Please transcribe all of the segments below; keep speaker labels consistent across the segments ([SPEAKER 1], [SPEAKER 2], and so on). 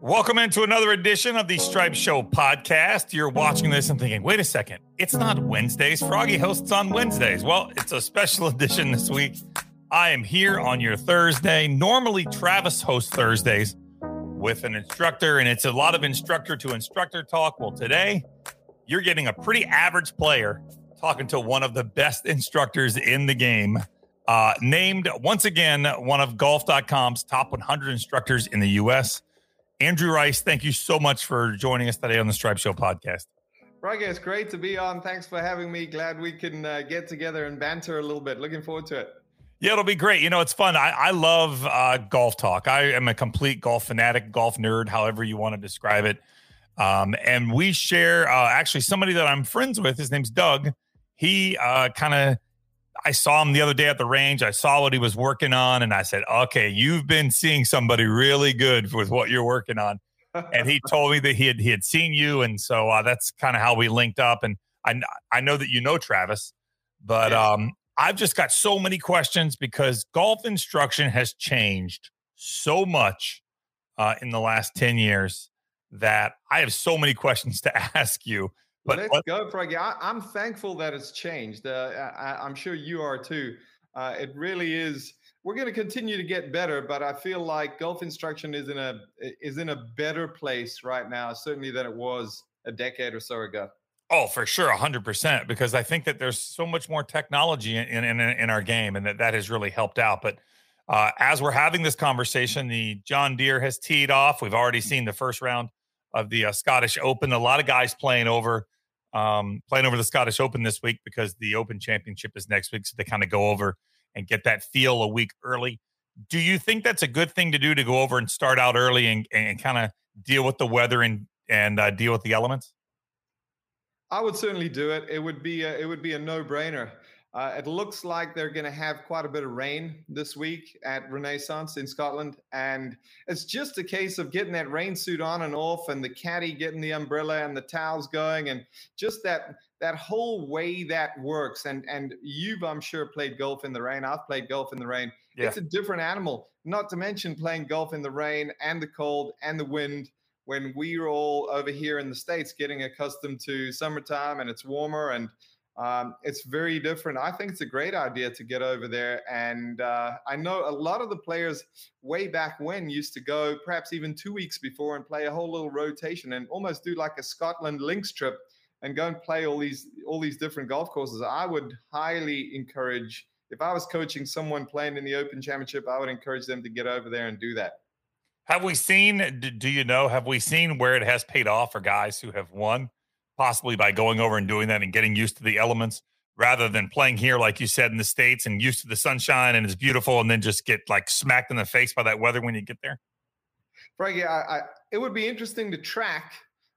[SPEAKER 1] Welcome into another edition of the Stripe Show podcast. You're watching this and thinking, wait a second, it's not Wednesdays. Froggy hosts on Wednesdays. Well, it's a special edition this week. I am here on your Thursday. Normally, Travis hosts Thursdays with an instructor, and it's a lot of instructor to instructor talk. Well, today, you're getting a pretty average player talking to one of the best instructors in the game. Uh, named once again one of golf.com's top 100 instructors in the U.S. Andrew Rice, thank you so much for joining us today on the Stripe Show podcast.
[SPEAKER 2] Roger, it's great to be on. Thanks for having me. Glad we can uh, get together and banter a little bit. Looking forward to it.
[SPEAKER 1] Yeah, it'll be great. You know, it's fun. I, I love uh, golf talk. I am a complete golf fanatic, golf nerd, however you want to describe it. Um, and we share uh, actually somebody that I'm friends with. His name's Doug. He uh, kind of I saw him the other day at the range. I saw what he was working on, and I said, "Okay, you've been seeing somebody really good with what you're working on." and he told me that he had he had seen you, and so uh, that's kind of how we linked up. And I I know that you know Travis, but yeah. um, I've just got so many questions because golf instruction has changed so much uh, in the last ten years that I have so many questions to ask you.
[SPEAKER 2] But let's go, Froggy. I, am thankful that it's changed. Uh, I, am sure you are too. Uh, it really is. We're going to continue to get better, but I feel like golf instruction is in a is in a better place right now, certainly than it was a decade or so ago.
[SPEAKER 1] Oh, for sure, hundred percent. Because I think that there's so much more technology in in, in our game, and that that has really helped out. But uh, as we're having this conversation, the John Deere has teed off. We've already seen the first round of the uh, Scottish Open. A lot of guys playing over um, playing over the Scottish Open this week because the Open Championship is next week. So they kind of go over and get that feel a week early. Do you think that's a good thing to do to go over and start out early and, and kind of deal with the weather and and uh, deal with the elements?
[SPEAKER 2] I would certainly do it. It would be a, it would be a no brainer. Uh, it looks like they're going to have quite a bit of rain this week at Renaissance in Scotland. And it's just a case of getting that rain suit on and off and the caddy getting the umbrella and the towels going and just that that whole way that works. And and you've, I'm sure, played golf in the rain. I've played golf in the rain. Yeah. It's a different animal, not to mention playing golf in the rain and the cold and the wind when we're all over here in the States getting accustomed to summertime and it's warmer and – um, it's very different. I think it's a great idea to get over there. And uh, I know a lot of the players way back when used to go perhaps even two weeks before and play a whole little rotation and almost do like a Scotland links trip and go and play all these all these different golf courses. I would highly encourage if I was coaching someone playing in the Open Championship, I would encourage them to get over there and do that.
[SPEAKER 1] Have we seen? Do you know? Have we seen where it has paid off for guys who have won? Possibly by going over and doing that and getting used to the elements rather than playing here, like you said, in the States and used to the sunshine and it's beautiful and then just get like smacked in the face by that weather when you get there?
[SPEAKER 2] Froggy, I, I, it would be interesting to track.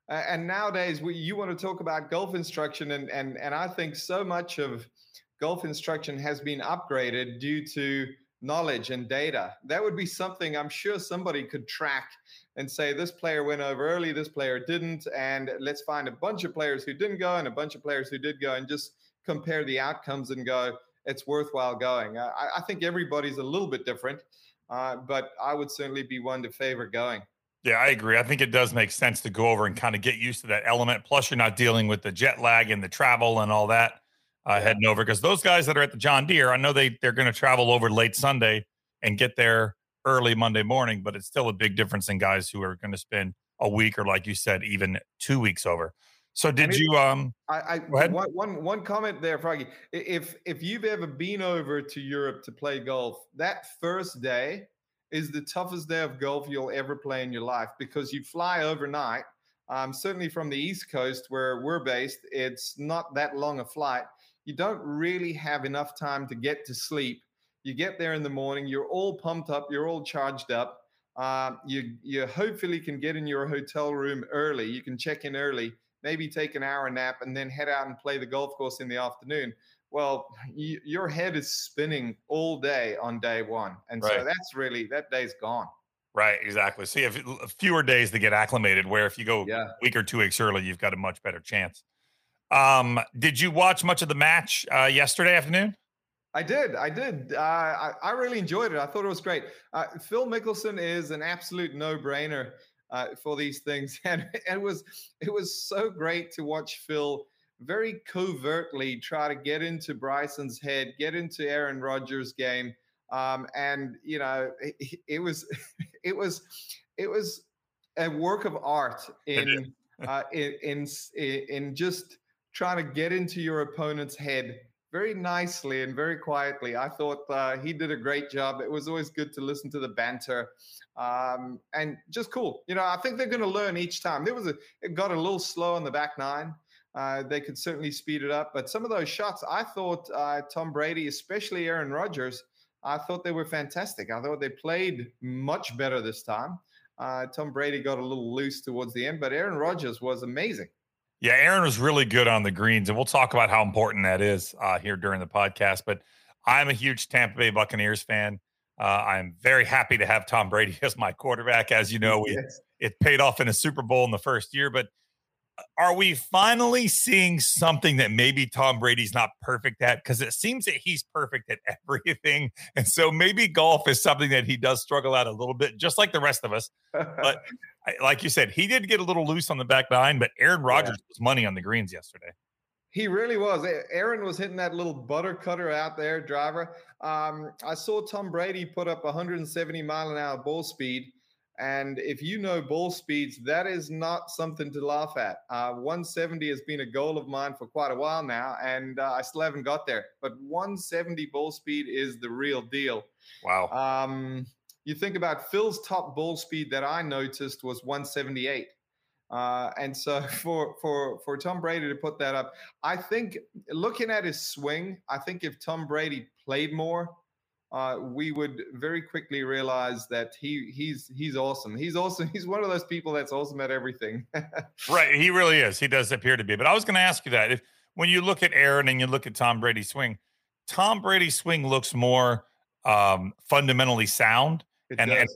[SPEAKER 2] Uh, and nowadays, we, you want to talk about golf instruction, and, and, and I think so much of golf instruction has been upgraded due to knowledge and data. That would be something I'm sure somebody could track and say this player went over early, this player didn't, and let's find a bunch of players who didn't go and a bunch of players who did go and just compare the outcomes and go, it's worthwhile going. I, I think everybody's a little bit different, uh, but I would certainly be one to favor going.
[SPEAKER 1] Yeah, I agree. I think it does make sense to go over and kind of get used to that element. Plus, you're not dealing with the jet lag and the travel and all that uh, yeah. heading over. Because those guys that are at the John Deere, I know they they're going to travel over late Sunday and get there early Monday morning, but it's still a big difference in guys who are going to spend a week or, like you said, even two weeks over. So did I mean, you? Um,
[SPEAKER 2] I, I one, one one comment there, Froggy. If if you've ever been over to Europe to play golf, that first day is the toughest day of golf you'll ever play in your life because you fly overnight. Um, certainly from the East Coast where we're based, it's not that long a flight. You don't really have enough time to get to sleep you get there in the morning, you're all pumped up, you're all charged up. Uh, you you hopefully can get in your hotel room early. You can check in early, maybe take an hour nap, and then head out and play the golf course in the afternoon. Well, you, your head is spinning all day on day one, and right. so that's really that day's gone.
[SPEAKER 1] Right, exactly. So you have fewer days to get acclimated. Where if you go yeah. a week or two weeks early, you've got a much better chance. Um, did you watch much of the match uh, yesterday afternoon?
[SPEAKER 2] I did. I did. Uh, I, I, really enjoyed it. I thought it was great. Uh, Phil Mickelson is an absolute no brainer uh, for these things, and, and it was it was so great to watch Phil very covertly try to get into Bryson's head, get into Aaron Rodgers' game, um, and you know it, it, was it was it was a work of art in uh, in, in in just trying to get into your opponent's head very nicely and very quietly. I thought uh, he did a great job. It was always good to listen to the banter um, and just cool. You know, I think they're going to learn each time. There was a it got a little slow on the back nine. Uh, they could certainly speed it up, but some of those shots, I thought uh, Tom Brady, especially Aaron Rodgers, I thought they were fantastic. I thought they played much better this time. Uh, Tom Brady got a little loose towards the end, but Aaron Rodgers was amazing.
[SPEAKER 1] Yeah, Aaron was really good on the greens, and we'll talk about how important that is uh, here during the podcast. But I'm a huge Tampa Bay Buccaneers fan. Uh, I'm very happy to have Tom Brady as my quarterback. As you know, we, yes. it paid off in a Super Bowl in the first year. But are we finally seeing something that maybe Tom Brady's not perfect at? Because it seems that he's perfect at everything. And so maybe golf is something that he does struggle at a little bit, just like the rest of us. But like you said, he did get a little loose on the back nine, but Aaron Rodgers yeah. was money on the greens yesterday.
[SPEAKER 2] He really was. Aaron was hitting that little butter cutter out there, driver. Um, I saw Tom Brady put up 170 mile an hour ball speed. And if you know ball speeds, that is not something to laugh at. Uh, 170 has been a goal of mine for quite a while now, and uh, I still haven't got there. But 170 ball speed is the real deal.
[SPEAKER 1] Wow.
[SPEAKER 2] Um, you think about Phil's top ball speed that I noticed was 178. Uh, and so for for for Tom Brady to put that up, I think looking at his swing, I think if Tom Brady played more, uh, we would very quickly realize that he he's he's awesome. He's awesome. He's one of those people that's awesome at everything.
[SPEAKER 1] right, he really is. He does appear to be. But I was going to ask you that if when you look at Aaron and you look at Tom Brady's swing, Tom Brady's swing looks more um, fundamentally sound and, and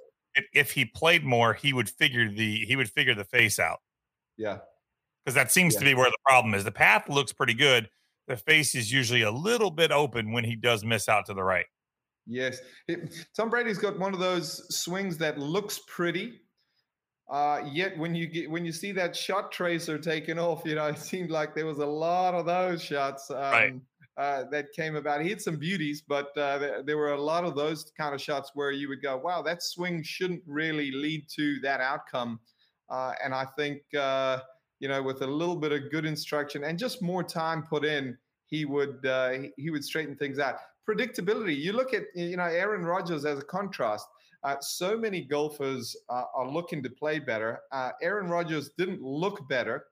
[SPEAKER 1] if he played more, he would figure the he would figure the face out.
[SPEAKER 2] Yeah,
[SPEAKER 1] because that seems yeah. to be where the problem is. The path looks pretty good. The face is usually a little bit open when he does miss out to the right.
[SPEAKER 2] Yes, it, Tom Brady's got one of those swings that looks pretty, uh, yet when you get when you see that shot tracer taken off, you know it seemed like there was a lot of those shots. Um, right uh, that came about. He had some beauties, but uh, there, there, were a lot of those kind of shots where you would go, wow, that swing shouldn't really lead to that outcome. Uh, and I think, uh, you know, with a little bit of good instruction and just more time put in, he would uh, he would straighten things out. Predictability. You look at you know Aaron Rodgers as a contrast. Uh, so many golfers are looking to play better. Aaron Rodgers didn't look better.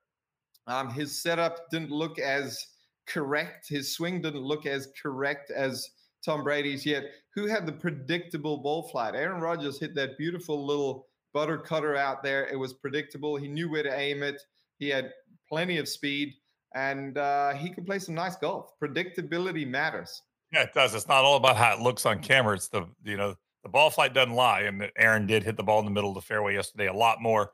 [SPEAKER 2] Um, his setup didn't look as correct. His swing didn't look as correct as Tom Brady's yet. Who had the predictable ball flight? Aaron Rodgers hit that beautiful little butter cutter out there. It was predictable. He knew where to aim it. He had plenty of speed, and uh, he could play some nice golf. Predictability matters.
[SPEAKER 1] Yeah, it does. It's not all about how it looks on camera. It's the you know the ball flight doesn't lie, and Aaron did hit the ball in the middle of the fairway yesterday a lot more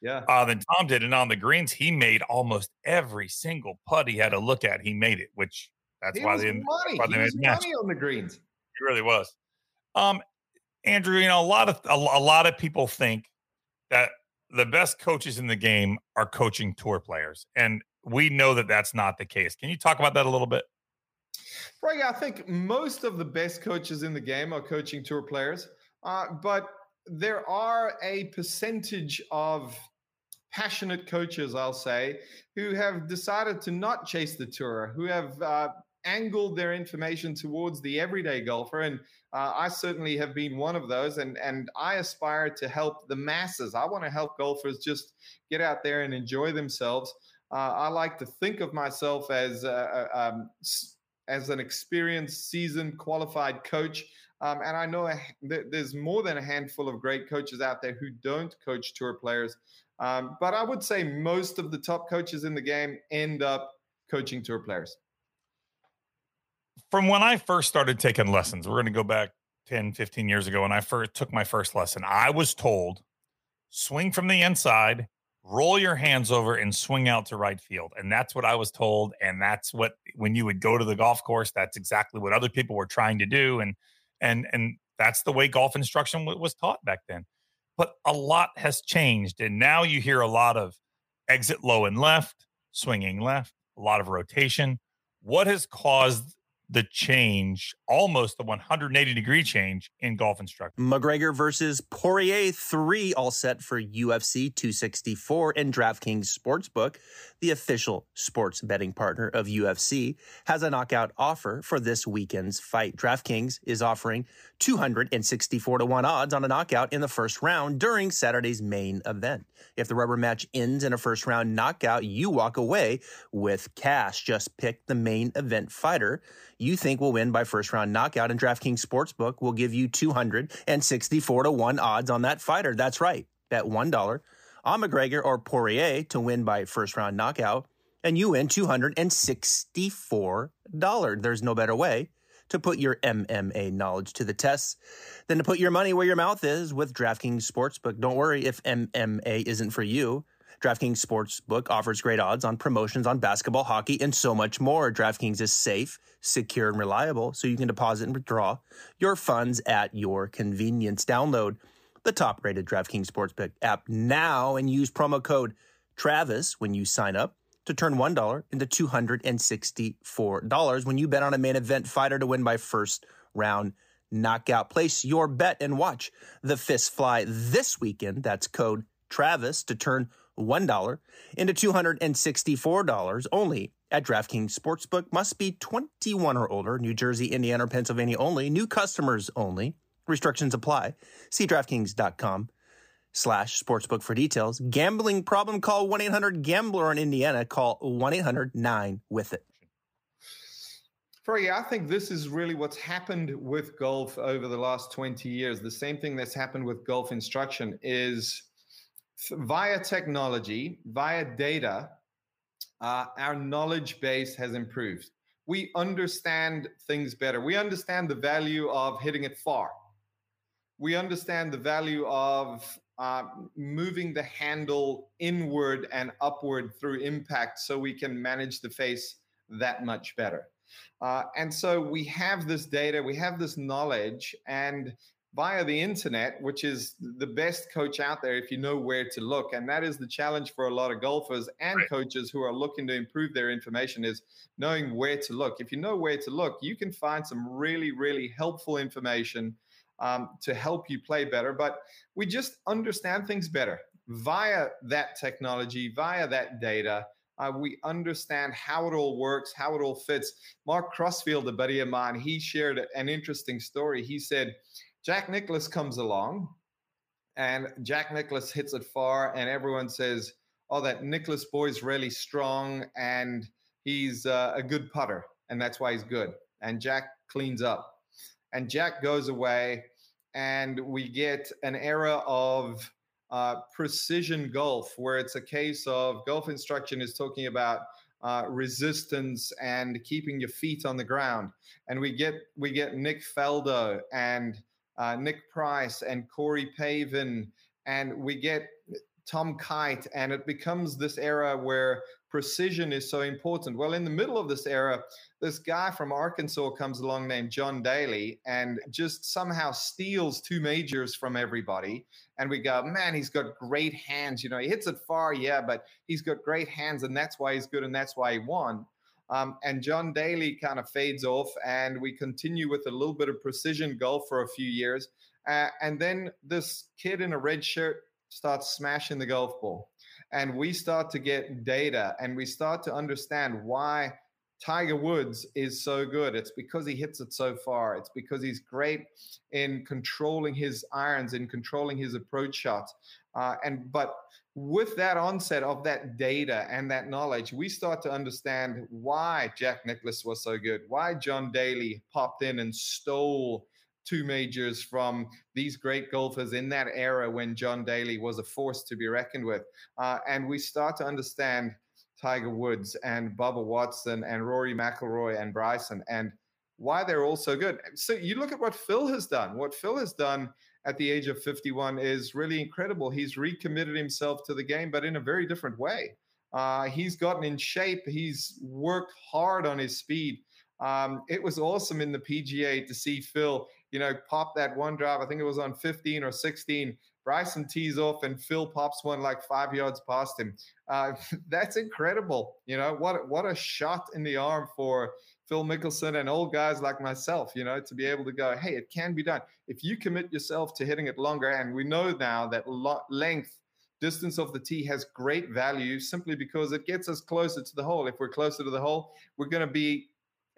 [SPEAKER 2] yeah. Uh,
[SPEAKER 1] than Tom did. And on the greens, he made almost every single putt he had to look at. He made it, which that's
[SPEAKER 2] he
[SPEAKER 1] why
[SPEAKER 2] they
[SPEAKER 1] money.
[SPEAKER 2] Why he was money on the greens.
[SPEAKER 1] He really was. Um, Andrew, you know, a lot of a, a lot of people think that the best coaches in the game are coaching tour players, and we know that that's not the case. Can you talk about that a little bit?
[SPEAKER 2] Right. I think most of the best coaches in the game are coaching tour players, uh, but there are a percentage of passionate coaches, I'll say, who have decided to not chase the tour, who have uh, angled their information towards the everyday golfer. And uh, I certainly have been one of those. And, and I aspire to help the masses. I want to help golfers just get out there and enjoy themselves. Uh, I like to think of myself as, um, as an experienced, seasoned, qualified coach. Um, and I know there's more than a handful of great coaches out there who don't coach tour players. Um, but I would say most of the top coaches in the game end up coaching tour players.
[SPEAKER 1] From when I first started taking lessons, we're going to go back 10, 15 years ago when I first took my first lesson. I was told swing from the inside, roll your hands over, and swing out to right field. And that's what I was told. And that's what, when you would go to the golf course, that's exactly what other people were trying to do. And and and that's the way golf instruction was taught back then but a lot has changed. And now you hear a lot of exit low and left, swinging left, a lot of rotation. What has caused the change, almost the 180 degree change in golf instruction.
[SPEAKER 3] McGregor versus Poirier 3, all set for UFC 264 and DraftKings Sportsbook, the official sports betting partner of UFC, has a knockout offer for this weekend's fight. DraftKings is offering 264 to 1 odds on a knockout in the first round during Saturday's main event. If the rubber match ends in a first round knockout, you walk away with cash. Just pick the main event fighter you think will win by first round knockout, and DraftKings Sportsbook will give you 264 to 1 odds on that fighter. That's right. Bet $1 on McGregor or Poirier to win by first round knockout, and you win $264. There's no better way to put your MMA knowledge to the test than to put your money where your mouth is with DraftKings Sportsbook. Don't worry if MMA isn't for you. DraftKings Sportsbook offers great odds on promotions on basketball, hockey, and so much more. DraftKings is safe, secure, and reliable, so you can deposit and withdraw your funds at your convenience. Download the top rated DraftKings Sportsbook app now and use promo code Travis when you sign up to turn $1 into $264 when you bet on a main event fighter to win by first round knockout. Place your bet and watch the fist fly this weekend. That's code Travis to turn $1 into $264 only at DraftKings Sportsbook. Must be 21 or older, New Jersey, Indiana, or Pennsylvania only. New customers only. Restrictions apply. See DraftKings.com slash sportsbook for details. Gambling problem? Call 1-800-GAMBLER in Indiana. Call 1-800-9-WITH-IT.
[SPEAKER 2] Froggy, I think this is really what's happened with golf over the last 20 years. The same thing that's happened with golf instruction is via technology, via data, uh, our knowledge base has improved. We understand things better. We understand the value of hitting it far. We understand the value of uh, moving the handle inward and upward through impact so we can manage the face that much better. Uh, and so we have this data, we have this knowledge, and via the internet, which is the best coach out there if you know where to look. And that is the challenge for a lot of golfers and right. coaches who are looking to improve their information is knowing where to look. If you know where to look, you can find some really, really helpful information um, to help you play better. But we just understand things better via that technology, via that data. Uh, we understand how it all works, how it all fits. Mark Crossfield, a buddy of mine, he shared an interesting story. He said, Jack Nicklaus comes along and Jack Nicklaus hits it far, and everyone says, Oh, that Nicklaus boy's really strong and he's uh, a good putter, and that's why he's good. And Jack cleans up. And Jack goes away, and we get an era of uh, precision golf where it's a case of golf instruction is talking about uh, resistance and keeping your feet on the ground. And we get we get Nick Faldo and uh, Nick Price and Corey Pavin, and we get Tom Kite, and it becomes this era where precision is so important. Well, in the middle of this era, this guy from Arkansas comes along named John Daly and just somehow steals two majors from everybody. And we go, man, he's got great hands. You know, he hits it far, yeah, but he's got great hands, and that's why he's good, and that's why he won. Um, and John Daly kind of fades off, and we continue with a little bit of precision golf for a few years. Uh, and then this kid in a red shirt starts smashing the golf ball. And we start to get data and we start to understand why Tiger Woods is so good. It's because he hits it so far. It's because he's great in controlling his irons, in controlling his approach shots. Uh, and but with that onset of that data and that knowledge, we start to understand why Jack Nicklaus was so good, why John Daly popped in and stole two majors from these great golfers in that era when John Daly was a force to be reckoned with. Uh, and we start to understand Tiger Woods and Bubba Watson and Rory McIlroy and Bryson and why they're all so good. So you look at what Phil has done. What Phil has done at the age of 51 is really incredible. He's recommitted himself to the game, but in a very different way. Uh, he's gotten in shape. He's worked hard on his speed. Um, it was awesome in the PGA to see Phil, you know, pop that one drive. I think it was on 15 or 16. Bryson tees off and Phil pops one like five yards past him. Uh, that's incredible. You know what? What a shot in the arm for Phil Mickelson and old guys like myself. You know to be able to go, hey, it can be done if you commit yourself to hitting it longer. And we know now that lo- length distance of the tee has great value simply because it gets us closer to the hole. If we're closer to the hole, we're going to be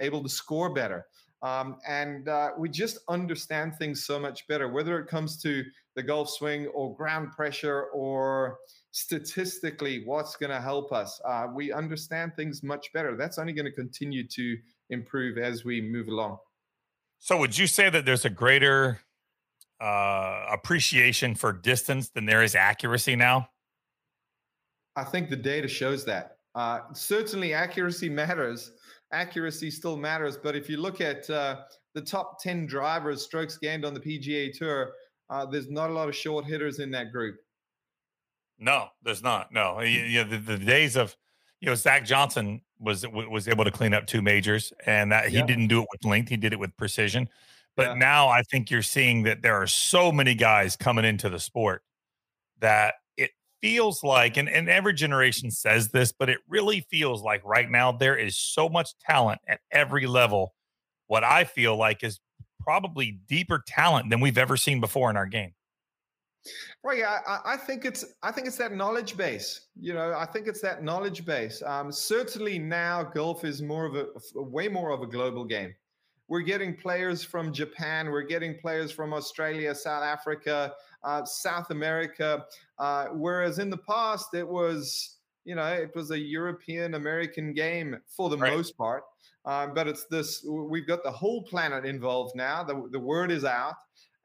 [SPEAKER 2] able to score better. Um, and uh, we just understand things so much better, whether it comes to the golf swing or ground pressure or statistically what's going to help us. Uh, we understand things much better. That's only going to continue to improve as we move along.
[SPEAKER 1] So, would you say that there's a greater uh, appreciation for distance than there is accuracy now?
[SPEAKER 2] I think the data shows that. Uh, certainly, accuracy matters. Accuracy still matters. But if you look at uh, the top 10 drivers, strokes gained on the PGA Tour, uh, there's not a lot of short hitters in that group.
[SPEAKER 1] No, there's not. No, you, you know, the, the, days of, you know, Zach Johnson was was able to clean up two majors, and that he yeah. didn't do it with length; he did it with precision. But yeah. now I think you're seeing that there are so many guys coming into the sport that feels like, and, and every generation says this, but it really feels like right now there is so much talent at every level. What I feel like is probably deeper talent than we've ever seen before in our game.
[SPEAKER 2] Yeah, I, I, think it's I think it's that knowledge base. You know, I think it's that knowledge base. Um, certainly now, golf is more of a way more of a global game. We're getting players from Japan. We're getting players from Australia, South Africa, uh, South America. Uh, whereas in the past, it was, you know, it was a European American game for the right. most part. Um, but it's this, we've got the whole planet involved now. The, the word is out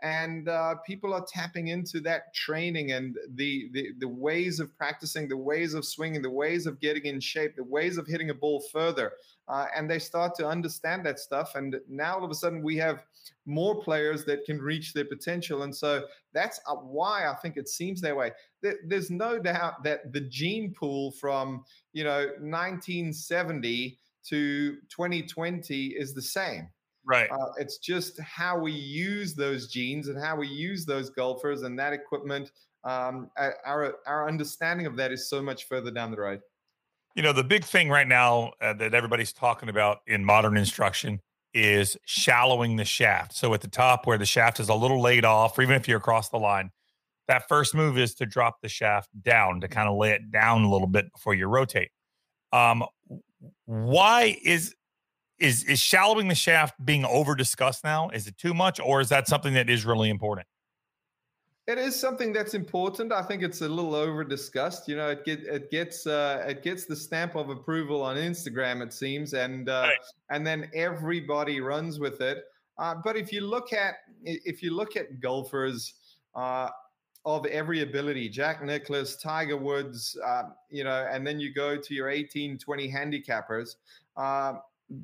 [SPEAKER 2] and uh, people are tapping into that training and the, the, the ways of practicing, the ways of swinging, the ways of getting in shape, the ways of hitting a ball further, uh, and they start to understand that stuff. And now all of a sudden we have more players that can reach their potential, and so that's uh, why I think it seems that way. There's no doubt that the gene pool from you know 1970 to 2020 is the same.
[SPEAKER 1] Right.
[SPEAKER 2] Uh, it's just how we use those genes and how we use those golfers and that equipment. Um, our our understanding of that is so much further down the road.
[SPEAKER 1] You know, the big thing right now uh, that everybody's talking about in modern instruction is shallowing the shaft. So at the top where the shaft is a little laid off, or even if you're across the line, that first move is to drop the shaft down to kind of lay it down a little bit before you rotate. Um, why is is is shallowing the shaft being over discussed now? Is it too much, or is that something that is really important?
[SPEAKER 2] It is something that's important. I think it's a little over discussed. You know, it get it gets uh, it gets the stamp of approval on Instagram, it seems, and uh, right. and then everybody runs with it. Uh, but if you look at if you look at golfers uh, of every ability, Jack Nicklaus, Tiger Woods, uh, you know, and then you go to your 18, 20 handicappers.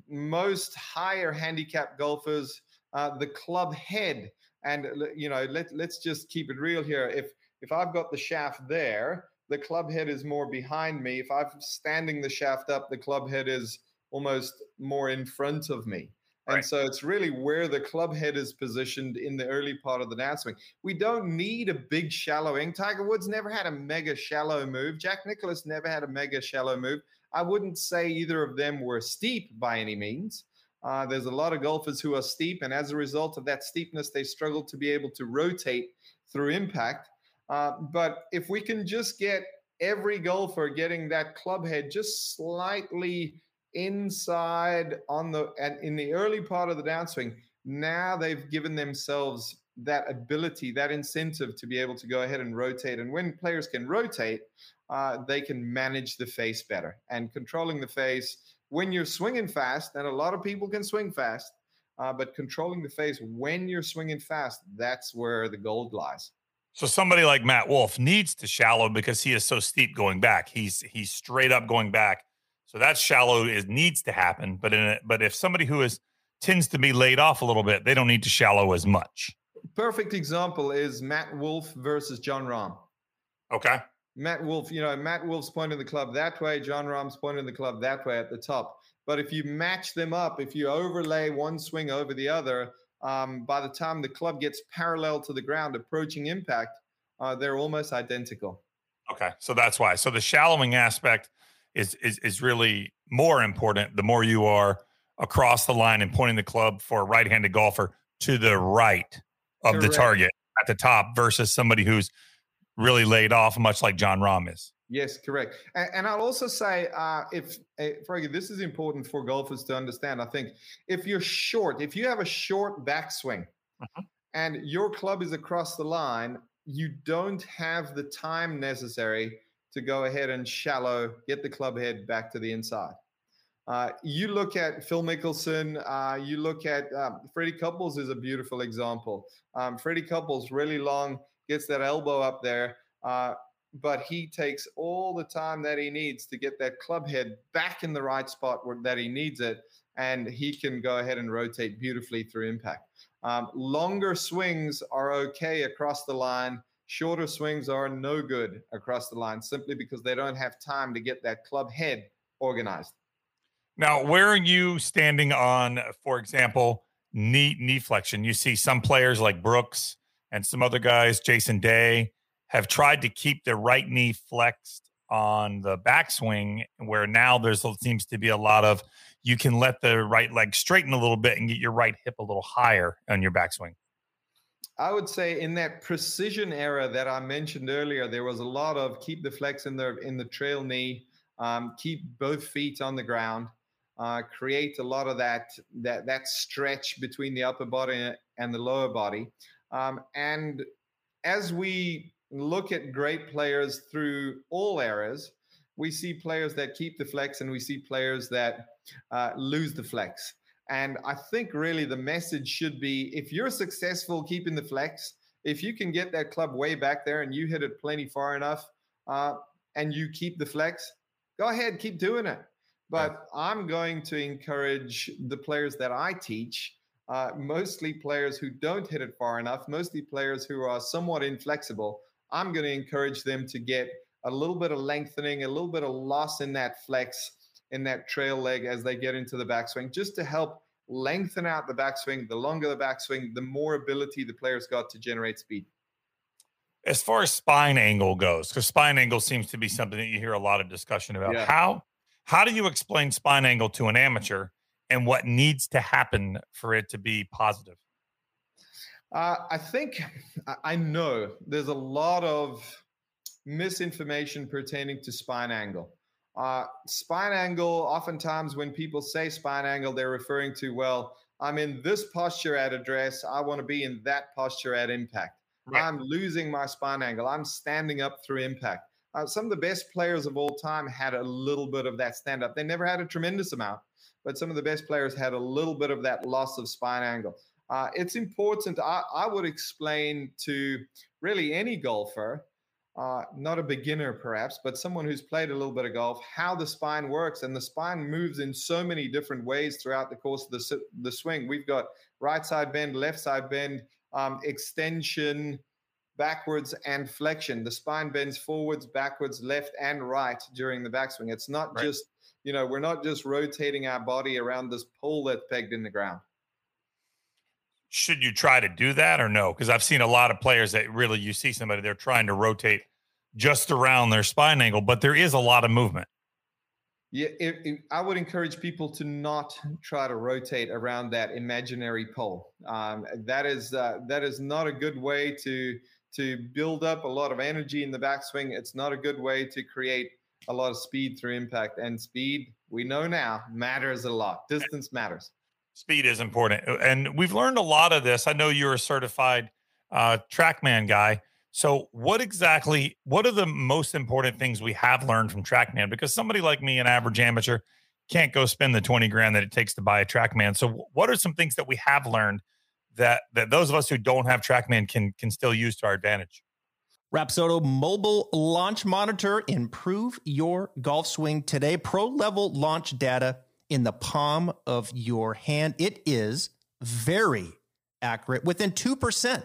[SPEAKER 2] Most higher handicap golfers, uh, the club head, and you know, let let's just keep it real here. If if I've got the shaft there, the club head is more behind me. If I'm standing the shaft up, the club head is almost more in front of me. And right. so it's really where the club head is positioned in the early part of the downswing. We don't need a big shallowing. Tiger Woods never had a mega shallow move. Jack Nicklaus never had a mega shallow move. I wouldn't say either of them were steep by any means. Uh, there's a lot of golfers who are steep, and as a result of that steepness, they struggle to be able to rotate through impact. Uh, but if we can just get every golfer getting that club head just slightly inside on the and in the early part of the downswing, now they've given themselves that ability, that incentive to be able to go ahead and rotate. And when players can rotate, uh, they can manage the face better. And controlling the face when you're swinging fast, and a lot of people can swing fast, uh, but controlling the face when you're swinging fast, that's where the gold lies.
[SPEAKER 1] So somebody like Matt Wolff needs to shallow because he is so steep going back. He's he's straight up going back. So that shallow is needs to happen. But in a, but if somebody who is tends to be laid off a little bit, they don't need to shallow as much.
[SPEAKER 2] Perfect example is Matt Wolff versus Jon Rahm.
[SPEAKER 1] Okay.
[SPEAKER 2] Matt Wolff, you know, Matt Wolff's pointing the club that way, Jon Rahm's pointing the club that way at the top. But if you match them up, if you overlay one swing over the other, um, by the time the club gets parallel to the ground, approaching impact, uh, they're almost identical.
[SPEAKER 1] Okay, so that's why. So the shallowing aspect is is is really more important. The more you are across the line and pointing the club for a right-handed golfer to the right of Correct. the target at the top versus somebody who's really laid off, much like Jon Rahm is.
[SPEAKER 2] Yes, correct. And, and I'll also say, uh, if uh, this is important for golfers to understand. I think if you're short, if you have a short backswing uh-huh. and your club is across the line, you don't have the time necessary to go ahead and shallow, get the club head back to the inside. Uh, you look at Phil Mickelson, uh, you look at um, Freddie Couples is a beautiful example. Um, Freddie Couples, really long, gets that elbow up there, uh, but he takes all the time that he needs to get that club head back in the right spot where, that he needs it, and he can go ahead and rotate beautifully through impact. Um, longer swings are okay across the line. Shorter swings are no good across the line simply because they don't have time to get that club head organized.
[SPEAKER 1] Now, where are you standing on, for example, knee knee flexion? You see some players like Brooks and some other guys, Jason Day, have tried to keep their right knee flexed on the backswing, where now there's seems to be a lot of you can let the right leg straighten a little bit and get your right hip a little higher on your backswing.
[SPEAKER 2] I would say in that precision era that I mentioned earlier, there was a lot of keep the flex in the in the trail knee, um, keep both feet on the ground, uh, create a lot of that that that stretch between the upper body and the lower body. Um, and as we look at great players through all eras, we see players that keep the flex and we see players that uh, lose the flex. And I think really the message should be if you're successful keeping the flex, if you can get that club way back there and you hit it plenty far enough uh, and you keep the flex, go ahead, keep doing it. But yeah. I'm going to encourage the players that I teach uh, mostly players who don't hit it far enough, mostly players who are somewhat inflexible. I'm going to encourage them to get a little bit of lengthening, a little bit of loss in that flex, in that trail leg as they get into the backswing, just to help lengthen out the backswing. The longer the backswing, the more ability the player's got to generate speed.
[SPEAKER 1] As far as spine angle goes, because spine angle seems to be something that you hear a lot of discussion about. Yeah. How how do you explain spine angle to an amateur? And what needs to happen for it to be positive?
[SPEAKER 2] Uh, I think I know there's a lot of misinformation pertaining to spine angle. Uh, spine angle, oftentimes when people say spine angle, they're referring to, well, I'm in this posture at address. I want to be in that posture at impact. Right. I'm losing my spine angle. I'm standing up through impact. Uh, some of the best players of all time had a little bit of that stand up. They never had a tremendous amount, but some of the best players had a little bit of that loss of spine angle. Uh, it's important. I, I, would explain to really any golfer, uh, not a beginner perhaps, but someone who's played a little bit of golf, how the spine works. And the spine moves in so many different ways throughout the course of the, the swing. We've got right side bend, left side bend, um, extension, backwards and flexion. The spine bends forwards, backwards, left, and right during the backswing. It's not right. just you know, we're not just rotating our body around this pole that's pegged in the ground.
[SPEAKER 1] Should you try to do that or no? Because I've seen a lot of players that really you see somebody they're trying to rotate just around their spine angle, but there is a lot of movement.
[SPEAKER 2] Yeah, it, it, I would encourage people to not try to rotate around that imaginary pole. Um, that is uh, that is not a good way to to build up a lot of energy in the backswing. It's not a good way to create a lot of speed through impact. And speed, we know now, matters a lot. Distance matters.
[SPEAKER 1] Speed is important. And we've learned a lot of this. I know you're a certified uh, TrackMan guy. So, what exactly, what are the most important things we have learned from TrackMan? Because somebody like me, an average amateur, can't go spend the 20 grand that it takes to buy a TrackMan. So, what are some things that we have learned that that those of us who don't have TrackMan can can still use to our advantage?
[SPEAKER 3] Rapsodo mobile launch monitor. Improve your golf swing today. Pro level launch data in the palm of your hand. It is very accurate, within 2%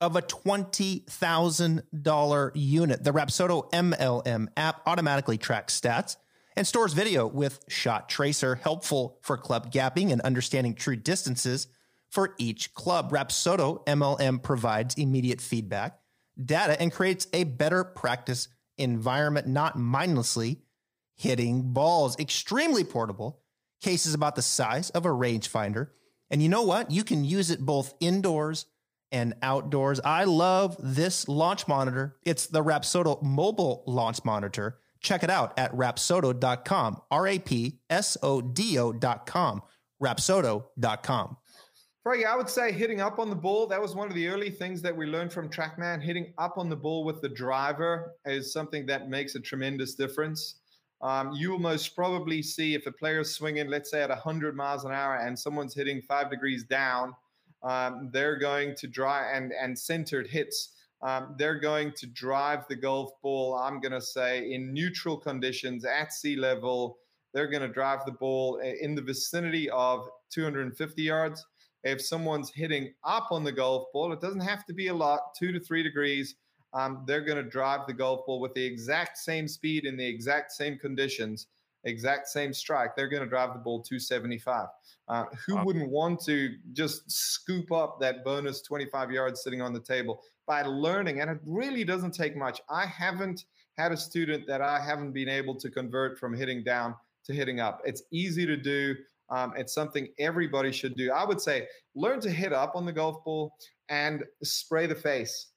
[SPEAKER 3] of a $20,000 unit. The Rapsodo MLM app automatically tracks stats and stores video with Shot Tracer, helpful for club gapping and understanding true distances for each club. Rapsodo MLM provides immediate feedback
[SPEAKER 4] data and creates a better practice environment, not mindlessly hitting balls. Extremely portable, cases about the size of a rangefinder. And you know what? You can use it both indoors and outdoors. I love this launch monitor. It's the Rapsodo mobile launch monitor. Check it out at rapsodo.com, R A P S O D O.com, rapsodo.com.
[SPEAKER 2] Froggy, I would say hitting up on the ball. That was one of the early things that we learned from TrackMan. Hitting up on the ball with the driver is something that makes a tremendous difference. Um, you will most probably see if a player's swinging, let's say at 100 miles an hour, and someone's hitting five degrees down, um, they're going to drive and and centered hits. Um, they're going to drive the golf ball. I'm going to say in neutral conditions at sea level. They're going to drive the ball in the vicinity of 250 yards. If someone's hitting up on the golf ball, it doesn't have to be a lot, two to three degrees. Um, they're going to drive the golf ball with the exact same speed in the exact same conditions, exact same strike. They're going to drive the ball 275. Uh, who wow. wouldn't want to just scoop up that bonus 25 yards sitting on the table by learning? And it really doesn't take much. I haven't had a student that I haven't been able to convert from hitting down to hitting up. It's easy to do. Um, it's something everybody should do. I would say learn to hit up on the golf ball and spray the face.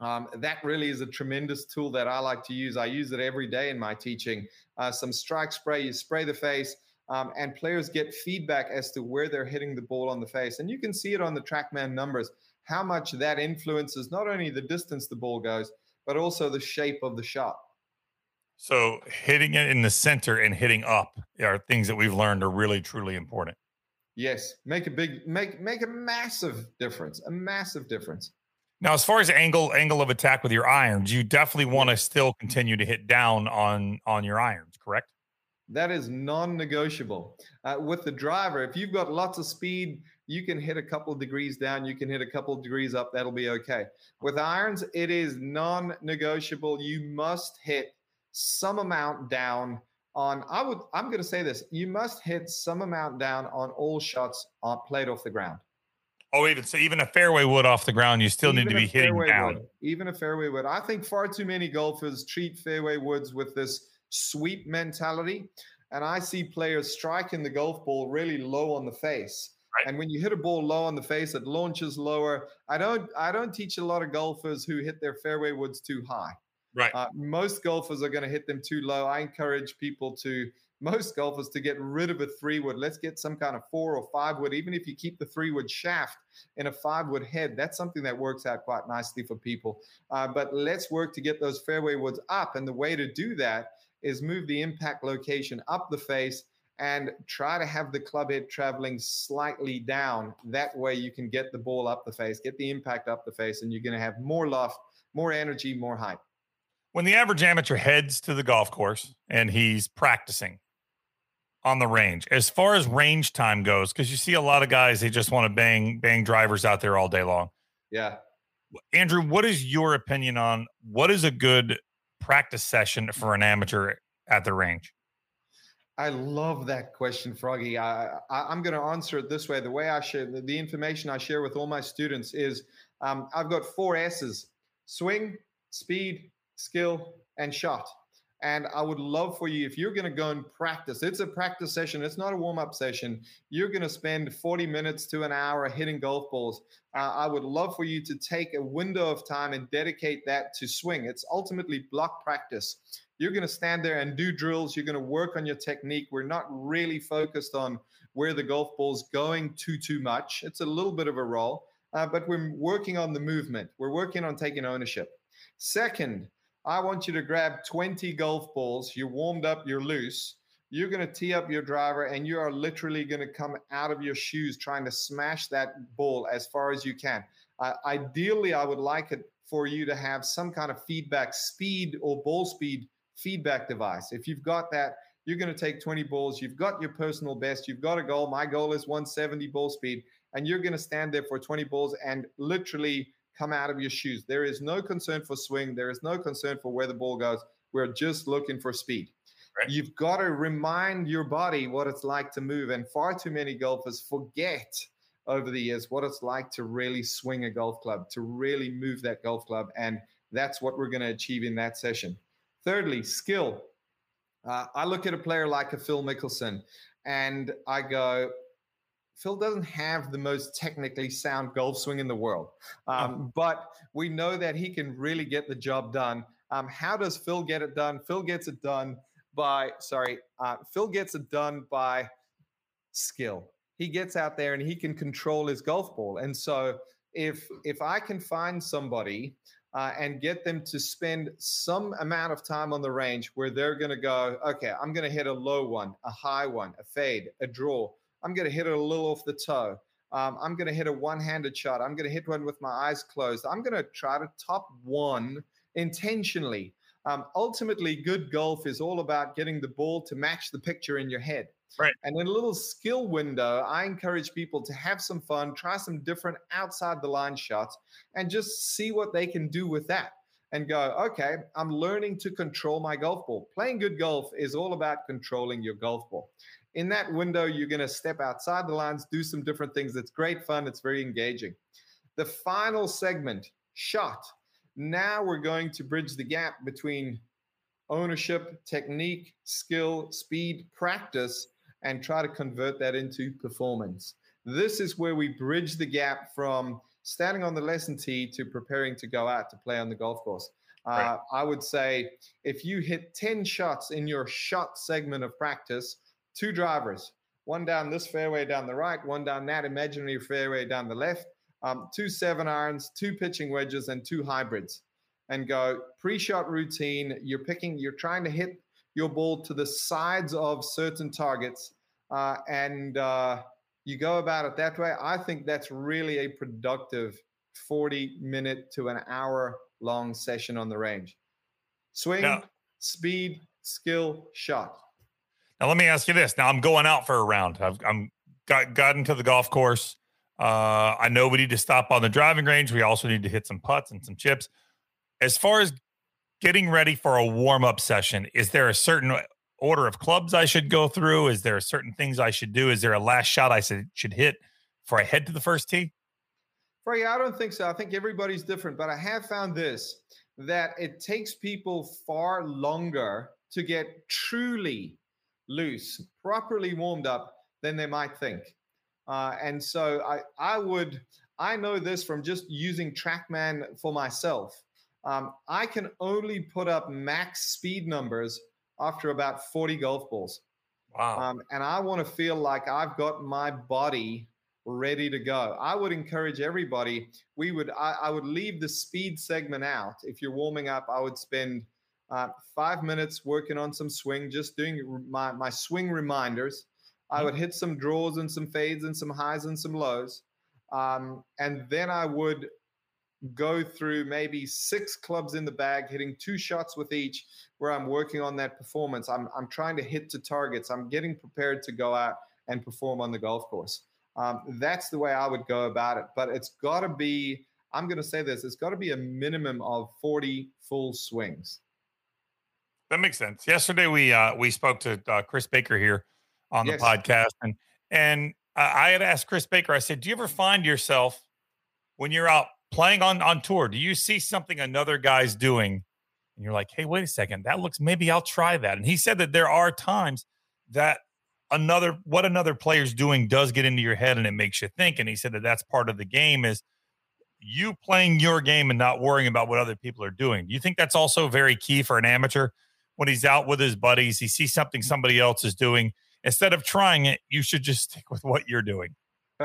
[SPEAKER 2] Um, that really is a tremendous tool that I like to use. I use it every day in my teaching. Uh, some strike spray, you spray the face, um, and players get feedback as to where they're hitting the ball on the face. And you can see it on the TrackMan numbers, how much that influences not only the distance the ball goes, but also the shape of the shot.
[SPEAKER 1] So hitting it in the center and hitting up are things that we've learned are really truly important.
[SPEAKER 2] Yes, make a big make make a massive difference, a massive difference.
[SPEAKER 1] Now, as far as angle angle of attack with your irons, you definitely want to still continue to hit down on on your irons, correct?
[SPEAKER 2] That is non-negotiable. Uh, with the driver, if you've got lots of speed, you can hit a couple degrees down, you can hit a couple degrees up. That'll be okay. With irons, it is non-negotiable. You must hit some amount down on I would I'm going to say this you must hit some amount down on all shots on played off the ground.
[SPEAKER 1] Oh, even so, even a fairway wood off the ground, you still even need to be hitting down.
[SPEAKER 2] Wood, even a fairway wood. I think far too many golfers treat fairway woods with this sweep mentality, and I see players striking the golf ball really low on the face. Right. And when you hit a ball low on the face, it launches lower. I don't I don't teach a lot of golfers who hit their fairway woods too high.
[SPEAKER 1] Right. Uh,
[SPEAKER 2] most golfers are going to hit them too low. I encourage people to, most golfers, to get rid of a three wood. Let's get some kind of four or five wood. Even if you keep the three wood shaft in a five wood head, that's something that works out quite nicely for people. Uh, but let's work to get those fairway woods up. And the way to do that is move the impact location up the face and try to have the club head traveling slightly down. That way you can get the ball up the face, get the impact up the face, and you're going to have more loft, more energy, more height
[SPEAKER 1] when the average amateur heads to the golf course and he's practicing on the range, as far as range time goes, because you see a lot of guys they just want to bang bang drivers out there all day long.
[SPEAKER 2] Yeah.
[SPEAKER 1] Andrew, what is your opinion on what is a good practice session for an amateur at the range?
[SPEAKER 2] I love that question, Froggy. I, am going to answer it this way. The way I share the, the information I share with all my students is um, I've got four S's swing, speed, skill, and shot. And I would love for you, if you're going to go and practice, it's a practice session, it's not a warm up session. You're going to spend 40 minutes to an hour hitting golf balls. Uh, I would love for you to take a window of time and dedicate that to swing. It's ultimately block practice. You're going to stand there and do drills. You're going to work on your technique. We're not really focused on where the golf ball's going too, too much. It's a little bit of a roll, uh, but we're working on the movement. We're working on taking ownership. Second, I want you to grab 20 golf balls. You're warmed up, you're loose. You're going to tee up your driver and you are literally going to come out of your shoes trying to smash that ball as far as you can. Uh, ideally, I would like it for you to have some kind of feedback speed or ball speed feedback device. If you've got that, you're going to take 20 balls. You've got your personal best. You've got a goal. My goal is 170 ball speed. And you're going to stand there for 20 balls and literally come out of your shoes. There is no concern for swing. There is no concern for where the ball goes. We're just looking for speed. Right. You've got to remind your body what it's like to move. And far too many golfers forget over the years what it's like to really swing a golf club, to really move that golf club. And that's what we're going to achieve in that session. Thirdly, skill. Uh, I look at a player like a Phil Mickelson and I go, Phil doesn't have the most technically sound golf swing in the world, um, but we know that he can really get the job done. Um, how does Phil get it done? Phil gets it done by, sorry, uh, Phil gets it done by skill. He gets out there and he can control his golf ball. And so if if I can find somebody uh, and get them to spend some amount of time on the range where they're going to go, okay, I'm going to hit a low one, a high one, a fade, a draw. I'm going to hit it a little off the toe. Um, I'm going to hit a one handed shot. I'm going to hit one with my eyes closed. I'm going to try to top one intentionally. Um, ultimately, good golf is all about getting the ball to match the picture in your head.
[SPEAKER 1] Right.
[SPEAKER 2] And in a little skill window, I encourage people to have some fun, try some different outside the line shots, and just see what they can do with that. And go, okay, I'm learning to control my golf ball. Playing good golf is all about controlling your golf ball. In that window, you're going to step outside the lines, do some different things. It's great fun, it's very engaging. The final segment, shot. Now we're going to bridge the gap between ownership, technique, skill, speed, practice, and try to convert that into performance. This is where we bridge the gap from standing on the lesson tee to preparing to go out to play on the golf course. Uh, right. I would say if you hit 10 shots in your shot segment of practice, two drivers, one down this fairway down the right, one down that imaginary fairway down the left, um, two seven irons, two pitching wedges, and two hybrids. And go pre shot routine. You're picking, you're trying to hit your ball to the sides of certain targets, uh, and uh, you go about it that way. I think that's really a productive 40 minute to an hour long session on the range. Swing, speed, skill, shot.
[SPEAKER 1] Now let me ask you this. Now I'm going out for a round. I've I'm got gotten to the golf course. Uh, I know we need to stop on the driving range. We also need to hit some putts and some chips. As far as getting ready for a warm up session, is there a certain order of clubs I should go through? Is there certain things I should do? Is there a last shot I should hit before I head to the first tee?
[SPEAKER 2] Froggy, I don't think so. I think everybody's different, but I have found this that it takes people far longer to get truly loose, properly warmed up than they might think. Uh, and so I, I would, I know this from just using TrackMan for myself. Um, I can only put up max speed numbers after about 40 golf balls.
[SPEAKER 1] Wow.
[SPEAKER 2] Um, and I want to feel like I've got my body ready to go. I would encourage everybody. We would, I, I would leave the speed segment out. If you're warming up, I would spend uh, five minutes working on some swing, just doing my, my swing reminders. I mm-hmm. would hit some draws and some fades and some highs and some lows. Um, and then I would go through maybe six clubs in the bag, hitting two shots with each, where I'm working on that performance. I'm, I'm trying to hit to targets. I'm getting prepared to go out and perform on the golf course. Um, that's the way I would go about it. But it's got to be, I'm going to say this, it's got to be a minimum of 40 full swings.
[SPEAKER 1] That makes sense. Yesterday we uh, we spoke to uh, Chris Baker here on the yes. podcast, and and I had asked Chris Baker. I said, "Do you ever find yourself when you're out playing on on tour, do you see something another guy's doing and you're like, "Hey, wait a second, that looks maybe I'll try that." And he said that there are times that another what another player's doing does get into your head and it makes you think and he said that that's part of the game is you playing your game and not worrying about what other people are doing. Do you think that's also very key for an amateur when he's out with his buddies, he sees something somebody else is doing, instead of trying it, you should just stick with what you're doing.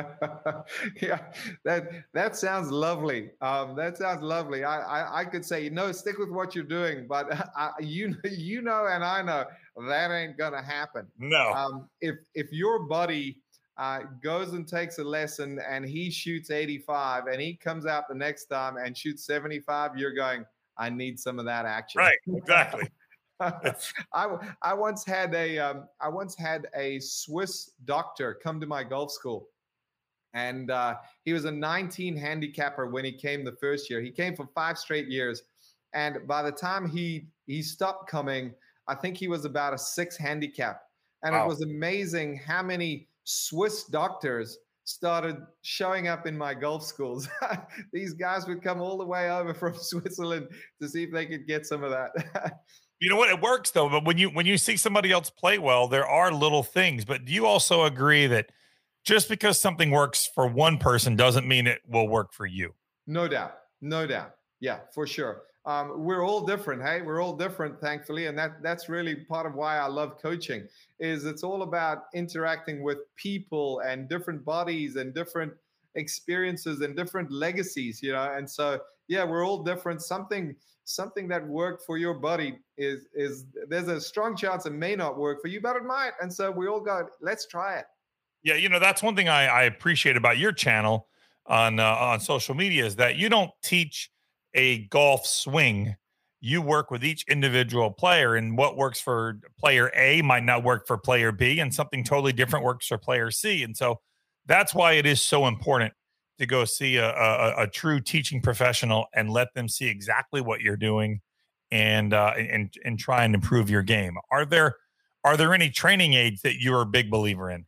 [SPEAKER 2] yeah, that that sounds lovely. Um, that sounds lovely. I, I, I could say no, stick with what you're doing, but I, you you know, and I know that ain't gonna happen.
[SPEAKER 1] No.
[SPEAKER 2] Um, if if your buddy uh, goes and takes a lesson and he shoots 85 and he comes out the next time and shoots 75, you're going, I need some of that action.
[SPEAKER 1] Right. Exactly.
[SPEAKER 2] I, I once had a um, I once had a Swiss doctor come to my golf school and uh, he was a 19 handicapper when he came the first year. He came for five straight years, and by the time he he stopped coming, I think he was about a six handicap. And wow. it was amazing how many Swiss doctors started showing up in my golf schools. These guys would come all the way over from Switzerland to see if they could get some of that.
[SPEAKER 1] You know what? It works though. But when you when you see somebody else play well, there are little things. But do you also agree that just because something works for one person doesn't mean it will work for you?
[SPEAKER 2] No doubt. No doubt. Yeah, for sure. Um, we're all different. Hey, we're all different, thankfully, and that that's really part of why I love coaching. Is it's all about interacting with people and different bodies and different experiences and different legacies, you know. And so, yeah, we're all different. Something something that worked for your body is is there's a strong chance it may not work for you, but it might. And so we all go, let's try it.
[SPEAKER 1] Yeah, you know that's one thing I, I appreciate about your channel on uh, on social media is that you don't teach a golf swing, you work with each individual player, and what works for player A might not work for player B, and something totally different works for player C. And so that's why it is so important to go see a, a, a true teaching professional and let them see exactly what you're doing and uh, and and try and improve your game. Are there are there any training aids that you're a big believer in?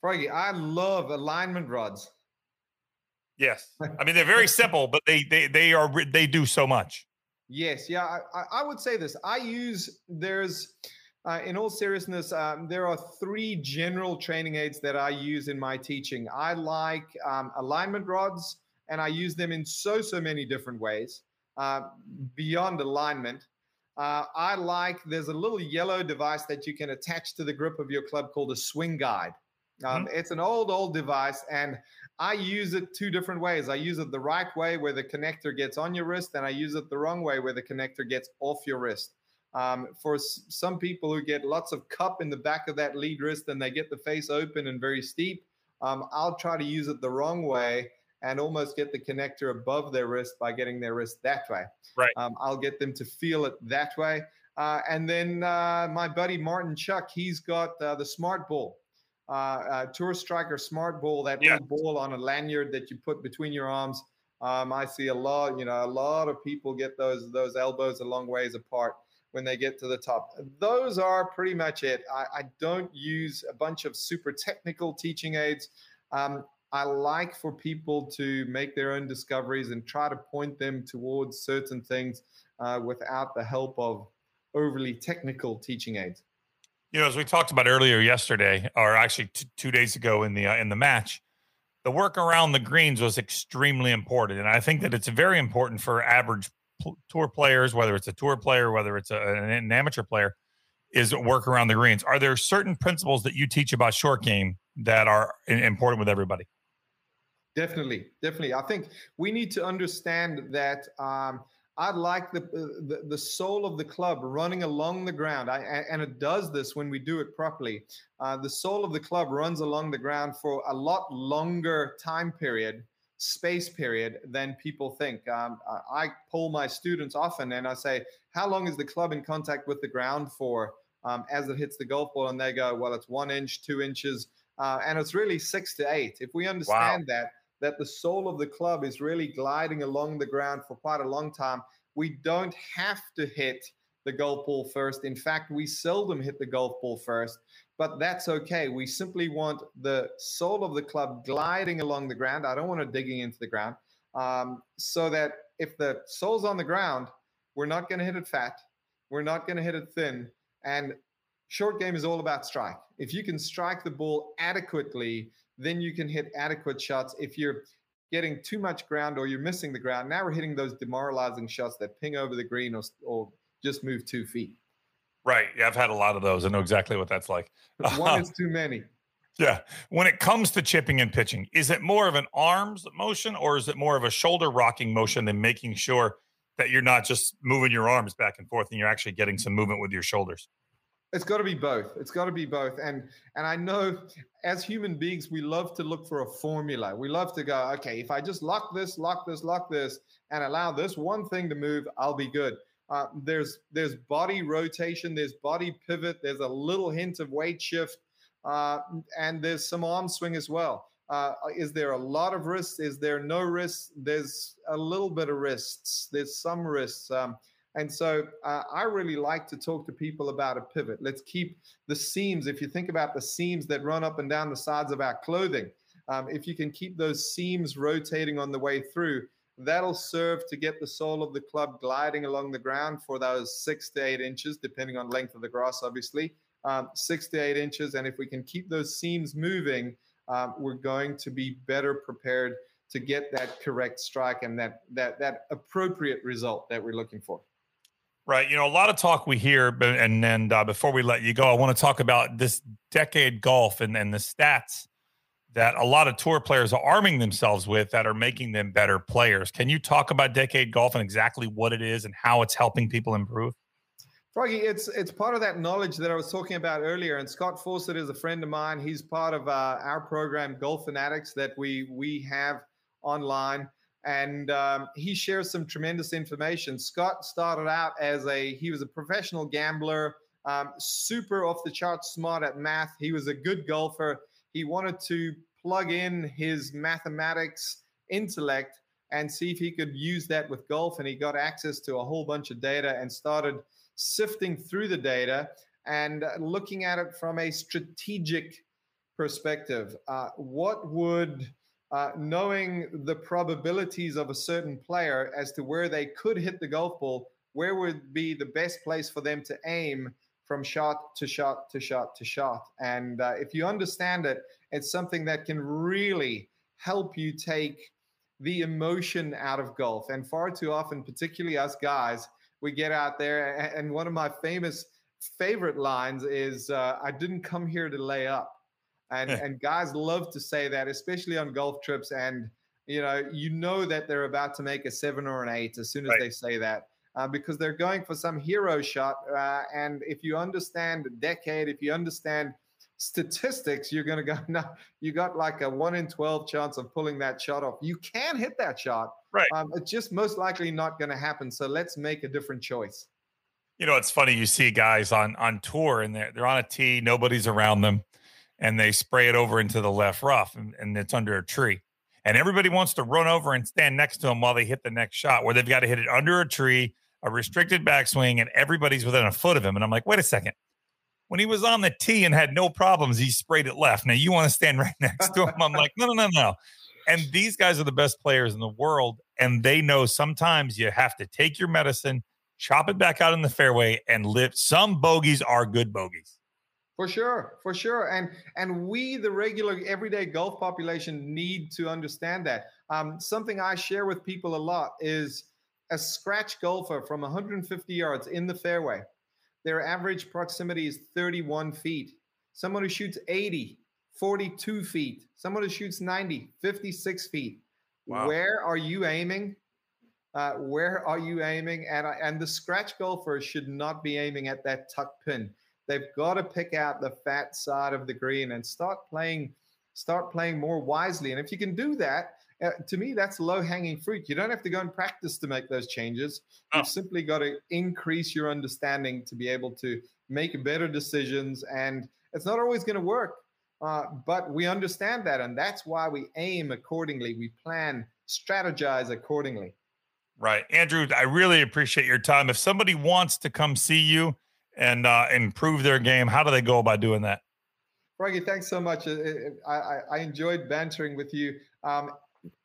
[SPEAKER 2] Froggy, I love alignment rods.
[SPEAKER 1] Yes, I mean they're very simple, but they they they are they do so much.
[SPEAKER 2] Yes, yeah, I, I would say this. I use there's uh, in all seriousness, um, there are three general training aids that I use in my teaching. I like um, alignment rods, and I use them in so so many different ways uh, beyond alignment. Uh, I like there's a little yellow device that you can attach to the grip of your club called a swing guide. Um, mm-hmm. It's an old, old device, and I use it two different ways. I use it the right way where the connector gets on your wrist, and I use it the wrong way where the connector gets off your wrist. Um, for s- some people who get lots of cup in the back of that lead wrist and they get the face open and very steep, um, I'll try to use it the wrong way and almost get the connector above their wrist by getting their wrist that way.
[SPEAKER 1] Right.
[SPEAKER 2] Um, I'll get them to feel it that way. Uh, and then uh, my buddy Martin Chuck, he's got uh, the smart ball uh, uh, Tour Striker Smart Ball, that yeah. little ball on a lanyard that you put between your arms. Um, I see a lot, you know, a lot of people get those those elbows a long ways apart when they get to the top. Those are pretty much it. I, I don't use a bunch of super technical teaching aids. Um, I like for people to make their own discoveries and try to point them towards certain things uh, without the help of overly technical teaching aids.
[SPEAKER 1] You know, as we talked about earlier yesterday, or actually t- two days ago in the uh, in the match, the work around the greens was extremely important, and I think that it's very important for average tour players, whether it's a tour player, whether it's a, an, amateur player, is work around the greens. Are there certain principles that you teach about short game that are important with everybody?
[SPEAKER 2] Definitely, definitely. I think we need to understand that um, I like the, uh, the, the sole of the club running along the ground, I, and it does this when we do it properly. Uh, the sole of the club runs along the ground for a lot longer time period, space period than people think. Um, I pull my students often, and I say, "How long is the club in contact with the ground for?" Um, as it hits the golf ball, and they go, "Well, it's one inch, two inches." Uh, and it's really six to eight. If we understand wow. that, that the sole of the club is really gliding along the ground for quite a long time. We don't have to hit the golf ball first. In fact, we seldom hit the golf ball first, but that's okay. We simply want the sole of the club gliding along the ground. I don't want it digging into the ground. Um, so that if the sole's on the ground, we're not going to hit it fat. We're not going to hit it thin. And short game is all about strike. If you can strike the ball adequately, then you can hit adequate shots. If you're getting too much ground or you're missing the ground, now we're hitting those demoralizing shots that ping over the green or, or just move two feet.
[SPEAKER 1] Right. Yeah, I've had a lot of those. I know exactly what that's like.
[SPEAKER 2] One is too many.
[SPEAKER 1] Yeah. When it comes to chipping and pitching, is it more of an arms motion or is it more of a shoulder rocking motion than making sure that you're not just moving your arms back and forth and you're actually getting some movement with your shoulders?
[SPEAKER 2] It's got to be both. It's got to be both. And and I know as human beings, we love to look for a formula. We love to go, okay, if I just lock this, lock this, lock this, and allow this one thing to move, I'll be good. Uh, there's there's body rotation, there's body pivot, there's a little hint of weight shift, uh, and there's some arm swing as well. Uh, is there a lot of wrists? Is there no wrists? There's a little bit of wrists. There's some wrists. Um, And so uh, I really like to talk to people about a pivot. Let's keep the seams. If you think about the seams that run up and down the sides of our clothing, um, if you can keep those seams rotating on the way through, that'll serve to get the sole of the club gliding along the ground for those six to eight inches, depending on length of the grass, obviously. Um, six to eight inches. And if we can keep those seams moving, um, we're going to be better prepared to get that correct strike and that that that appropriate result that we're looking for.
[SPEAKER 1] Right. You know, a lot of talk we hear, and and uh, before we let you go, I want to talk about this decade golf and and the stats that a lot of tour players are arming themselves with that are making them better players. Can you talk about decade golf and exactly what it is and how it's helping people improve?
[SPEAKER 2] Froggy, it's it's part of that knowledge that I was talking about earlier. And Scott Fawcett is a friend of mine. He's part of uh, our program, Golf Fanatics, that we we have online, and um, he shares some tremendous information. Scott started out as a he was a professional gambler, um, super off the chart smart at math. He was a good golfer. He wanted to plug in his mathematics intellect and see if he could use that with golf. And he got access to a whole bunch of data and started sifting through the data and looking at it from a strategic perspective. Uh, what would uh, knowing the probabilities of a certain player as to where they could hit the golf ball, where would be the best place for them to aim from shot to shot to shot to shot. And uh, if you understand it, it's something that can really help you take the emotion out of golf. And far too often, particularly us guys, we get out there. And one of my famous favorite lines is, uh, I didn't come here to lay up. And, and guys love to say that, especially on golf trips. And, you know, you know that they're about to make a seven or an eight as soon as right. they say that. Uh, because they're going for some hero shot. Uh, and if you understand a decade, if you understand statistics, you're going to go, no, you got like a one in 12 chance of pulling that shot off. You can hit that shot.
[SPEAKER 1] Right.
[SPEAKER 2] Um, it's just most likely not going to happen. So let's make a different choice.
[SPEAKER 1] You know, it's funny. You see guys on on tour and they're, they're on a tee, nobody's around them, and they spray it over into the left rough and, and it's under a tree. And everybody wants to run over and stand next to them while they hit the next shot, where they've got to hit it under a tree, a restricted backswing, and everybody's within a foot of him. And I'm like, wait a second when he was on the tee and had no problems, he sprayed it left. Now you want to stand right next to him. I'm like, no, no, no, no. And these guys are the best players in the world. And they know sometimes you have to take your medicine, chop it back out in the fairway, and lift. Some bogeys are good bogeys.
[SPEAKER 2] For sure, for sure, and and we, the regular everyday golf population, need to understand that. Um, something I share with people a lot is a scratch golfer from 150 yards in the fairway their average proximity is 31 feet. Someone who shoots 80, 42 feet. Someone who shoots 90, 56 feet. Wow. Where are you aiming? Uh, where are you aiming? And, and the scratch golfer should not be aiming at that tuck pin. They've got to pick out the fat side of the green and start playing, start playing more wisely. And if you can do that, uh, to me, that's low hanging fruit. You don't have to go and practice to make those changes. Oh. You've simply got to increase your understanding to be able to make better decisions. And it's not always going to work, uh, but we understand that. And that's why we aim accordingly. We plan, strategize accordingly.
[SPEAKER 1] Right. Andrew, I really appreciate your time. If somebody wants to come see you and uh, improve their game, how do they go about doing that?
[SPEAKER 2] Froggy, thanks so much. I, I, I enjoyed bantering with you. Um,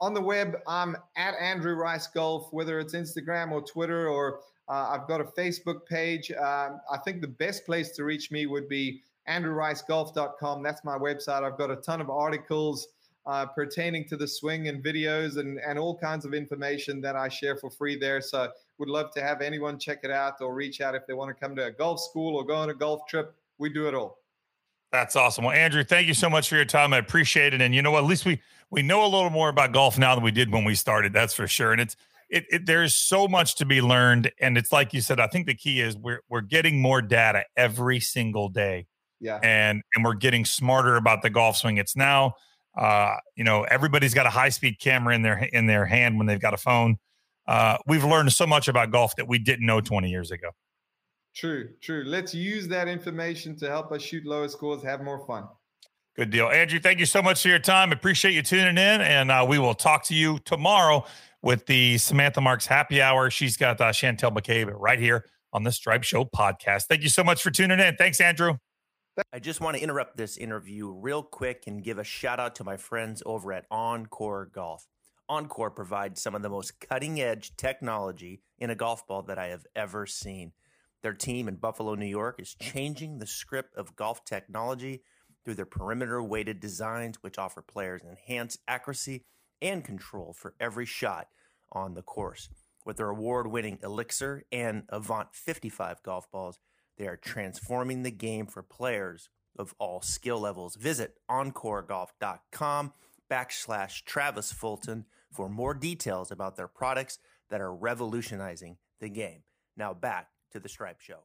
[SPEAKER 2] on the web, I'm at Andrew Rice Golf, whether it's Instagram or Twitter, or uh, I've got a Facebook page. Uh, I think the best place to reach me would be andrewricegolf.com. That's my website. I've got a ton of articles uh, pertaining to the swing and videos and, and all kinds of information that I share for free there. So would love to have anyone check it out or reach out if they want to come to a golf school or go on a golf trip. We do it all.
[SPEAKER 1] That's awesome. Well, Andrew, thank you so much for your time. I appreciate it. And you know what? At least we we know a little more about golf now than we did when we started. That's for sure. And it's it, it there's so much to be learned. And it's like you said. I think the key is we're we're getting more data every single day.
[SPEAKER 2] Yeah.
[SPEAKER 1] And and we're getting smarter about the golf swing. It's now, uh, you know, everybody's got a high speed camera in their in their hand when they've got a phone. Uh, we've learned so much about golf that we didn't know 20 years ago.
[SPEAKER 2] True, true. Let's use that information to help us shoot lower scores, have more fun.
[SPEAKER 1] Good deal. Andrew, thank you so much for your time. Appreciate you tuning in. And uh, we will talk to you tomorrow with the Samantha Marks happy hour. She's got uh, Chantel McCabe right here on the Stripe Show podcast. Thank you so much for tuning in. Thanks, Andrew.
[SPEAKER 3] I just want to interrupt this interview real quick and give a shout out to my friends over at OnCore Golf. OnCore provides some of the most cutting edge technology in a golf ball that I have ever seen. Their team in Buffalo, New York is changing the script of golf technology through their perimeter weighted designs, which offer players enhanced accuracy and control for every shot on the course. With their award winning Elixir and Avant 55 golf balls, they are transforming the game for players of all skill levels. Visit oncoregolf.com backslash Travis Fulton for more details about their products that are revolutionizing the game. Now back to the Stripe Show.